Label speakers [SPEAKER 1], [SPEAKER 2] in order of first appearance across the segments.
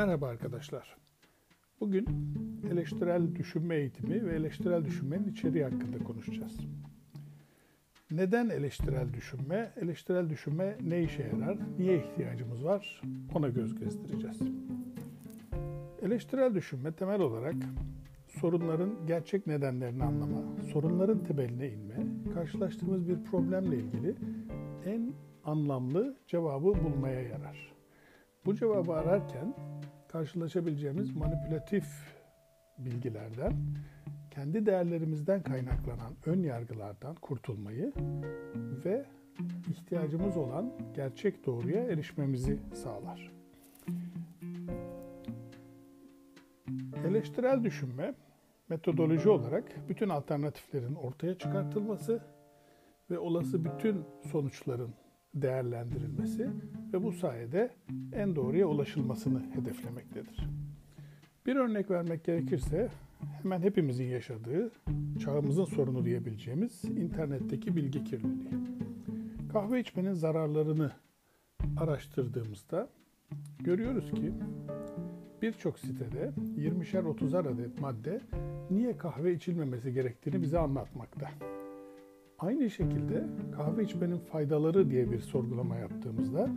[SPEAKER 1] Merhaba arkadaşlar. Bugün eleştirel düşünme eğitimi ve eleştirel düşünmenin içeriği hakkında konuşacağız. Neden eleştirel düşünme? Eleştirel düşünme ne işe yarar? Niye ihtiyacımız var? Ona göz gezdireceğiz. Eleştirel düşünme temel olarak sorunların gerçek nedenlerini anlama, sorunların temeline inme, karşılaştığımız bir problemle ilgili en anlamlı cevabı bulmaya yarar. Bu cevabı ararken karşılaşabileceğimiz manipülatif bilgilerden, kendi değerlerimizden kaynaklanan ön yargılardan kurtulmayı ve ihtiyacımız olan gerçek doğruya erişmemizi sağlar. Eleştirel düşünme metodoloji olarak bütün alternatiflerin ortaya çıkartılması ve olası bütün sonuçların değerlendirilmesi ve bu sayede en doğruya ulaşılmasını hedeflemektedir. Bir örnek vermek gerekirse hemen hepimizin yaşadığı, çağımızın sorunu diyebileceğimiz internetteki bilgi kirliliği. Kahve içmenin zararlarını araştırdığımızda görüyoruz ki birçok sitede 20'şer 30'ar adet madde niye kahve içilmemesi gerektiğini bize anlatmakta. Aynı şekilde kahve içmenin faydaları diye bir sorgulama yaptığımızda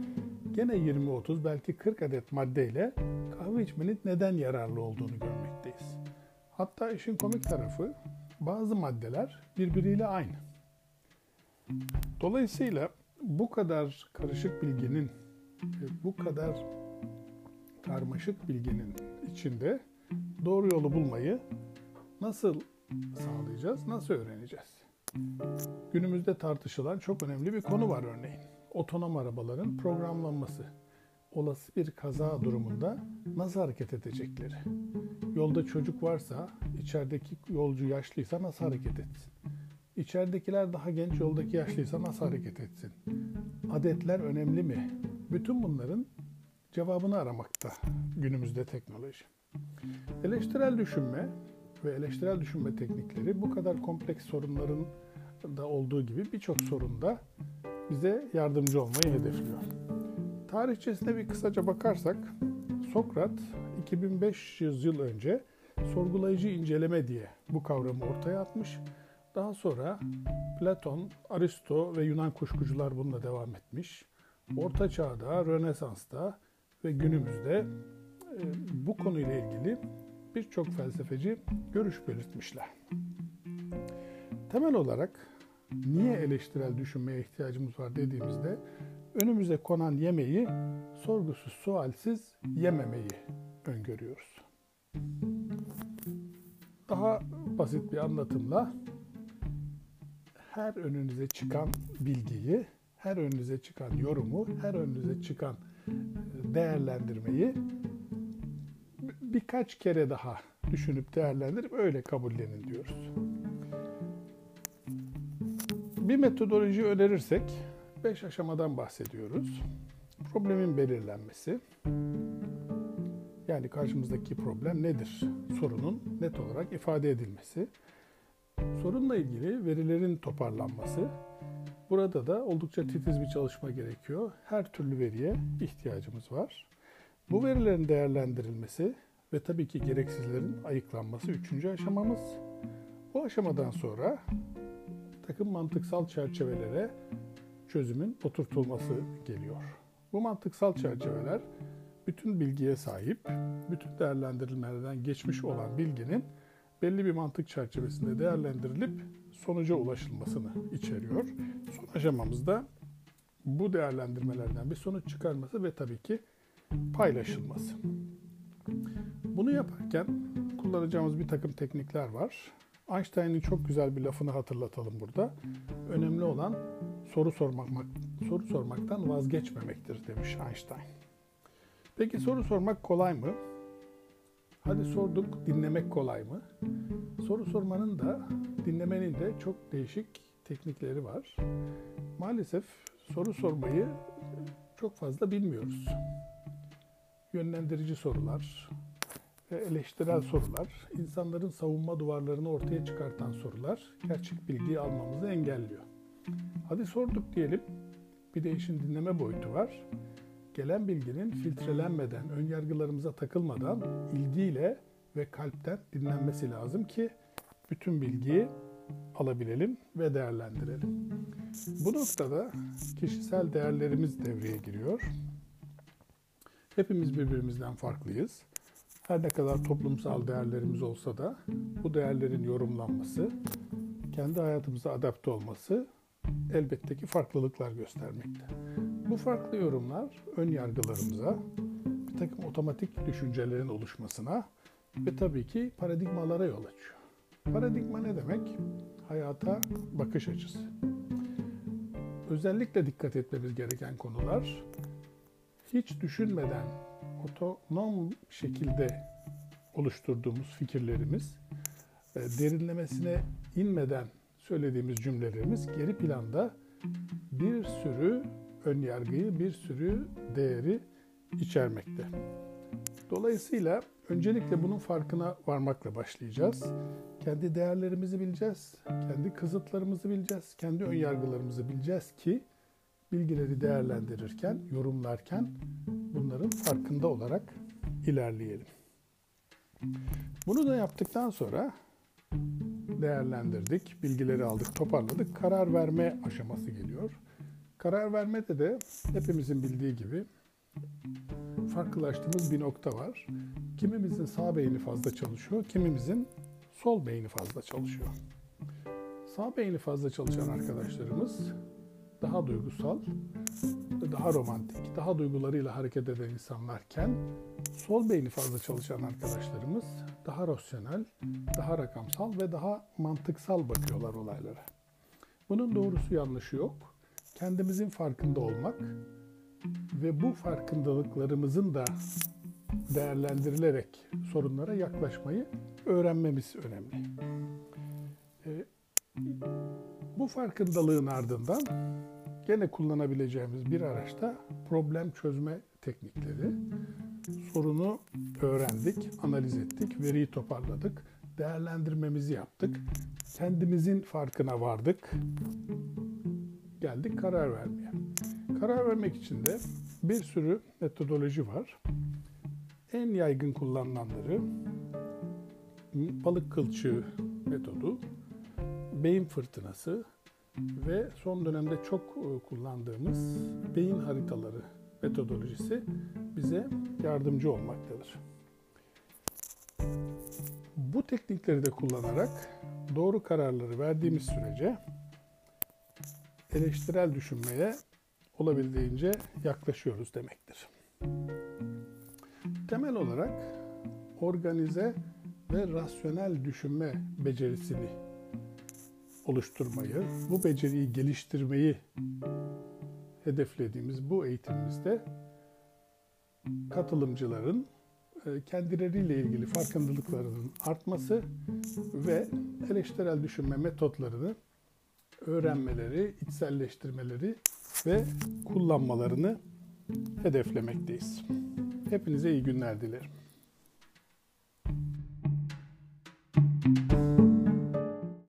[SPEAKER 1] gene 20-30 belki 40 adet maddeyle kahve içmenin neden yararlı olduğunu görmekteyiz. Hatta işin komik tarafı bazı maddeler birbiriyle aynı. Dolayısıyla bu kadar karışık bilginin, bu kadar karmaşık bilginin içinde doğru yolu bulmayı nasıl sağlayacağız, nasıl öğreneceğiz? Günümüzde tartışılan çok önemli bir konu var örneğin. Otonom arabaların programlanması. Olası bir kaza durumunda nasıl hareket edecekleri. Yolda çocuk varsa, içerideki yolcu yaşlıysa nasıl hareket etsin? İçeridekiler daha genç yoldaki yaşlıysa nasıl hareket etsin? Adetler önemli mi? Bütün bunların cevabını aramakta günümüzde teknoloji. Eleştirel düşünme ve eleştirel düşünme teknikleri bu kadar kompleks sorunların da olduğu gibi birçok sorunda bize yardımcı olmayı hedefliyor. Tarihçesine bir kısaca bakarsak Sokrat 2500 yıl önce sorgulayıcı inceleme diye bu kavramı ortaya atmış. Daha sonra Platon, Aristo ve Yunan kuşkucular bununla devam etmiş. Orta Çağ'da, Rönesans'ta ve günümüzde e, bu konuyla ilgili birçok felsefeci görüş belirtmişler. Temel olarak niye eleştirel düşünmeye ihtiyacımız var dediğimizde önümüze konan yemeği sorgusuz sualsiz yememeyi öngörüyoruz. Daha basit bir anlatımla her önünüze çıkan bilgiyi, her önünüze çıkan yorumu, her önünüze çıkan değerlendirmeyi birkaç kere daha düşünüp değerlendirip öyle kabullenin diyoruz. Bir metodoloji önerirsek 5 aşamadan bahsediyoruz. Problemin belirlenmesi, yani karşımızdaki problem nedir? Sorunun net olarak ifade edilmesi. Sorunla ilgili verilerin toparlanması. Burada da oldukça titiz bir çalışma gerekiyor. Her türlü veriye ihtiyacımız var. Bu verilerin değerlendirilmesi ve tabii ki gereksizlerin ayıklanması üçüncü aşamamız. Bu aşamadan sonra takım mantıksal çerçevelere çözümün oturtulması geliyor. Bu mantıksal çerçeveler bütün bilgiye sahip, bütün değerlendirilmelerden geçmiş olan bilginin belli bir mantık çerçevesinde değerlendirilip sonuca ulaşılmasını içeriyor. Son aşamamızda bu değerlendirmelerden bir sonuç çıkarması ve tabii ki paylaşılması. Bunu yaparken kullanacağımız bir takım teknikler var. Einstein'ın çok güzel bir lafını hatırlatalım burada. Önemli olan soru sormak soru sormaktan vazgeçmemektir demiş Einstein. Peki soru sormak kolay mı? Hadi sorduk, dinlemek kolay mı? Soru sormanın da dinlemenin de çok değişik teknikleri var. Maalesef soru sormayı çok fazla bilmiyoruz. Yönlendirici sorular, ve eleştirel sorular, insanların savunma duvarlarını ortaya çıkartan sorular gerçek bilgiyi almamızı engelliyor. Hadi sorduk diyelim. Bir de işin dinleme boyutu var. gelen bilginin filtrelenmeden, ön yargılarımıza takılmadan ilgiyle ve kalpten dinlenmesi lazım ki bütün bilgiyi alabilelim ve değerlendirelim. Bu noktada kişisel değerlerimiz devreye giriyor. Hepimiz birbirimizden farklıyız. Her ne kadar toplumsal değerlerimiz olsa da bu değerlerin yorumlanması, kendi hayatımıza adapte olması elbette ki farklılıklar göstermekte. Bu farklı yorumlar ön yargılarımıza, bir takım otomatik düşüncelerin oluşmasına ve tabii ki paradigmalara yol açıyor. Paradigma ne demek? Hayata bakış açısı. Özellikle dikkat etmemiz gereken konular hiç düşünmeden otonom şekilde oluşturduğumuz fikirlerimiz, e, derinlemesine inmeden söylediğimiz cümlelerimiz geri planda bir sürü ön yargıyı, bir sürü değeri içermekte. Dolayısıyla öncelikle bunun farkına varmakla başlayacağız. Kendi değerlerimizi bileceğiz, kendi kızıtlarımızı bileceğiz, kendi ön yargılarımızı bileceğiz ki bilgileri değerlendirirken, yorumlarken bunların farkında olarak ilerleyelim. Bunu da yaptıktan sonra değerlendirdik, bilgileri aldık, toparladık. Karar verme aşaması geliyor. Karar vermede de hepimizin bildiği gibi farklılaştığımız bir nokta var. Kimimizin sağ beyni fazla çalışıyor, kimimizin sol beyni fazla çalışıyor. Sağ beyni fazla çalışan arkadaşlarımız daha duygusal, daha romantik, daha duygularıyla hareket eden insanlarken sol beyni fazla çalışan arkadaşlarımız daha rasyonel, daha rakamsal ve daha mantıksal bakıyorlar olaylara. Bunun doğrusu yanlışı yok. Kendimizin farkında olmak ve bu farkındalıklarımızın da değerlendirilerek sorunlara yaklaşmayı öğrenmemiz önemli. E, bu farkındalığın ardından gene kullanabileceğimiz bir araçta problem çözme teknikleri. Sorunu öğrendik, analiz ettik, veriyi toparladık, değerlendirmemizi yaptık. Kendimizin farkına vardık. Geldik karar vermeye. Karar vermek için de bir sürü metodoloji var. En yaygın kullanılanları balık kılçığı metodu, beyin fırtınası ve son dönemde çok e, kullandığımız beyin haritaları metodolojisi bize yardımcı olmaktadır. Bu teknikleri de kullanarak doğru kararları verdiğimiz sürece eleştirel düşünmeye olabildiğince yaklaşıyoruz demektir. Temel olarak organize ve rasyonel düşünme becerisini oluşturmayı, bu beceriyi geliştirmeyi hedeflediğimiz bu eğitimimizde katılımcıların e, kendileriyle ilgili farkındalıklarının artması ve eleştirel düşünme metotlarını öğrenmeleri, içselleştirmeleri ve kullanmalarını hedeflemekteyiz. Hepinize iyi günler dilerim.